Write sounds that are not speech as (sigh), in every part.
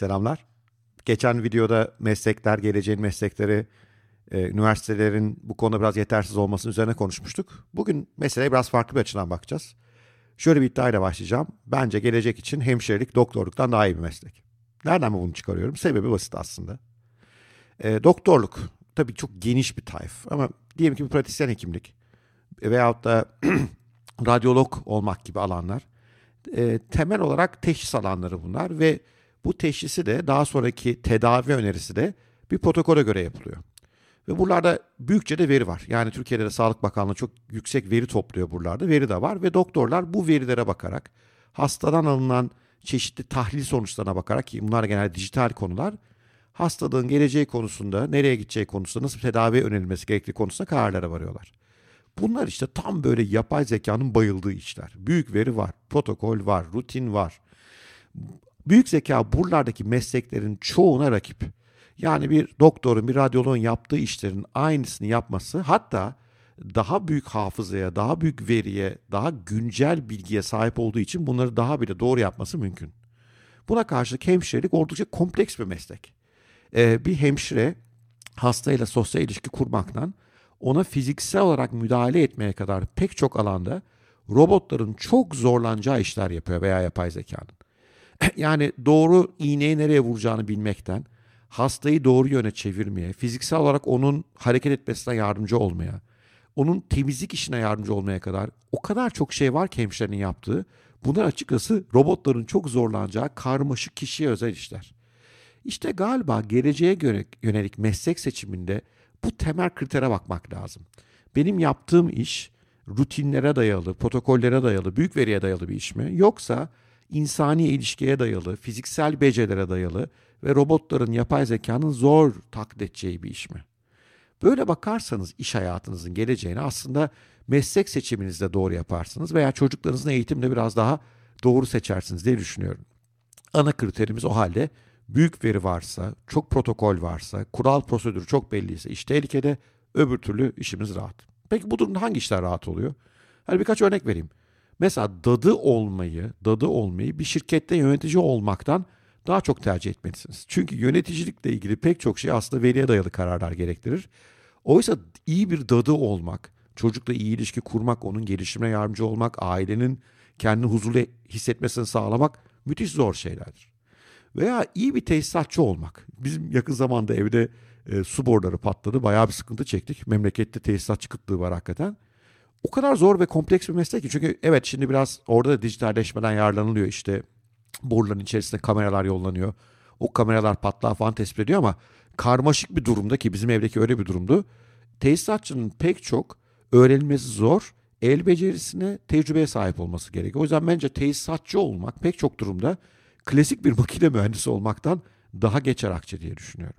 Selamlar. Geçen videoda meslekler, geleceğin meslekleri, e, üniversitelerin bu konuda biraz yetersiz olmasının üzerine konuşmuştuk. Bugün meseleye biraz farklı bir açıdan bakacağız. Şöyle bir iddiayla başlayacağım. Bence gelecek için hemşirelik doktorluktan daha iyi bir meslek. Nereden mi bunu çıkarıyorum? Sebebi basit aslında. E, doktorluk tabii çok geniş bir tayf ama diyelim ki bir pratisyen hekimlik veyahut da (clears throat) radyolog olmak gibi alanlar e, temel olarak teşhis alanları bunlar ve bu teşhisi de daha sonraki tedavi önerisi de bir protokole göre yapılıyor. Ve buralarda büyükçe de veri var. Yani Türkiye'de de Sağlık Bakanlığı çok yüksek veri topluyor buralarda. Veri de var ve doktorlar bu verilere bakarak hastadan alınan çeşitli tahlil sonuçlarına bakarak ki bunlar genelde dijital konular hastalığın geleceği konusunda, nereye gideceği konusunda, nasıl tedavi önerilmesi gerektiği konusunda kararlara varıyorlar. Bunlar işte tam böyle yapay zekanın bayıldığı işler. Büyük veri var, protokol var, rutin var. Büyük zeka buralardaki mesleklerin çoğuna rakip. Yani bir doktorun, bir radyoloğun yaptığı işlerin aynısını yapması hatta daha büyük hafızaya, daha büyük veriye, daha güncel bilgiye sahip olduğu için bunları daha bile doğru yapması mümkün. Buna karşılık hemşirelik oldukça kompleks bir meslek. Ee, bir hemşire hastayla sosyal ilişki kurmaktan ona fiziksel olarak müdahale etmeye kadar pek çok alanda robotların çok zorlanacağı işler yapıyor veya yapay zekanın. (clears throat) yani doğru iğneyi nereye vuracağını bilmekten, hastayı doğru yöne çevirmeye, fiziksel olarak onun hareket etmesine yardımcı olmaya, onun temizlik işine yardımcı olmaya kadar o kadar çok şey var ki hemşirenin yaptığı. Bunlar açıkçası robotların çok zorlanacağı karmaşık kişiye özel işler. İşte galiba geleceğe yönelik meslek seçiminde bu temel kritere bakmak lazım. Benim yaptığım iş rutinlere dayalı, protokollere dayalı, büyük veriye dayalı bir iş mi? Yoksa insani ilişkiye dayalı, fiziksel becerilere dayalı ve robotların, yapay zekanın zor taklit edeceği bir iş mi? Böyle bakarsanız iş hayatınızın geleceğini aslında meslek seçiminizde doğru yaparsınız veya çocuklarınızın eğitimde biraz daha doğru seçersiniz diye düşünüyorum. Ana kriterimiz o halde büyük veri varsa, çok protokol varsa, kural prosedürü çok belliyse iş tehlikede, öbür türlü işimiz rahat. Peki bu durumda hangi işler rahat oluyor? Hani birkaç örnek vereyim. Mesela dadı olmayı, dadı olmayı bir şirkette yönetici olmaktan daha çok tercih etmelisiniz. Çünkü yöneticilikle ilgili pek çok şey aslında veriye dayalı kararlar gerektirir. Oysa iyi bir dadı olmak, çocukla iyi ilişki kurmak, onun gelişimine yardımcı olmak, ailenin kendini huzurlu hissetmesini sağlamak müthiş zor şeylerdir. Veya iyi bir tesisatçı olmak. Bizim yakın zamanda evde e, su boruları patladı. Bayağı bir sıkıntı çektik. Memlekette tesisatçı kıtlığı var hakikaten. O kadar zor ve kompleks bir meslek ki. Çünkü evet şimdi biraz orada da dijitalleşmeden yararlanılıyor. İşte boruların içerisinde kameralar yollanıyor. O kameralar patlağı falan tespit ediyor ama karmaşık bir durumda ki bizim evdeki öyle bir durumdu. Tesisatçının pek çok öğrenilmesi zor, el becerisine, tecrübeye sahip olması gerekiyor. O yüzden bence tesisatçı olmak pek çok durumda klasik bir makine mühendisi olmaktan daha geçer akçe diye düşünüyorum.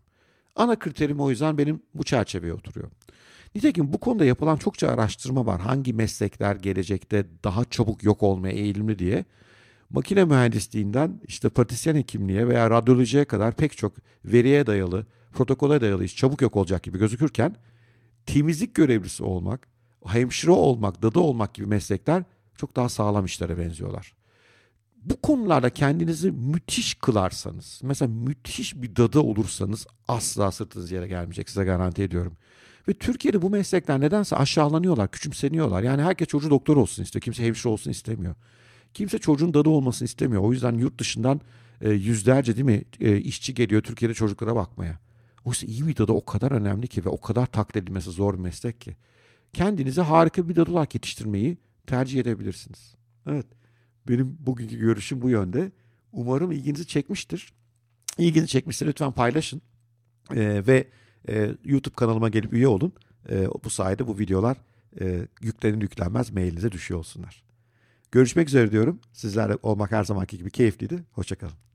Ana kriterim o yüzden benim bu çerçeveye oturuyor. Nitekim bu konuda yapılan çokça araştırma var. Hangi meslekler gelecekte daha çabuk yok olmaya eğilimli diye. Makine mühendisliğinden işte pratisyen hekimliğe veya radyolojiye kadar pek çok veriye dayalı, protokole dayalı iş çabuk yok olacak gibi gözükürken temizlik görevlisi olmak, hemşire olmak, dadı olmak gibi meslekler çok daha sağlam işlere benziyorlar bu konularda kendinizi müthiş kılarsanız, mesela müthiş bir dadı olursanız asla sırtınız yere gelmeyecek size garanti ediyorum. Ve Türkiye'de bu meslekler nedense aşağılanıyorlar, küçümseniyorlar. Yani herkes çocuğu doktor olsun istiyor, kimse hemşire olsun istemiyor. Kimse çocuğun dadı olmasını istemiyor. O yüzden yurt dışından e, yüzlerce değil mi e, işçi geliyor Türkiye'de çocuklara bakmaya. Oysa iyi bir dadı o kadar önemli ki ve o kadar taklit edilmesi zor bir meslek ki. Kendinize harika bir dadı olarak yetiştirmeyi tercih edebilirsiniz. Evet. Benim bugünkü görüşüm bu yönde. Umarım ilginizi çekmiştir. İlginizi çekmişse lütfen paylaşın. Ee, ve e, YouTube kanalıma gelip üye olun. E, bu sayede bu videolar e, yüklenir yüklenmez mailinize düşüyor olsunlar. Görüşmek üzere diyorum. Sizlerle olmak her zamanki gibi keyifliydi. Hoşçakalın.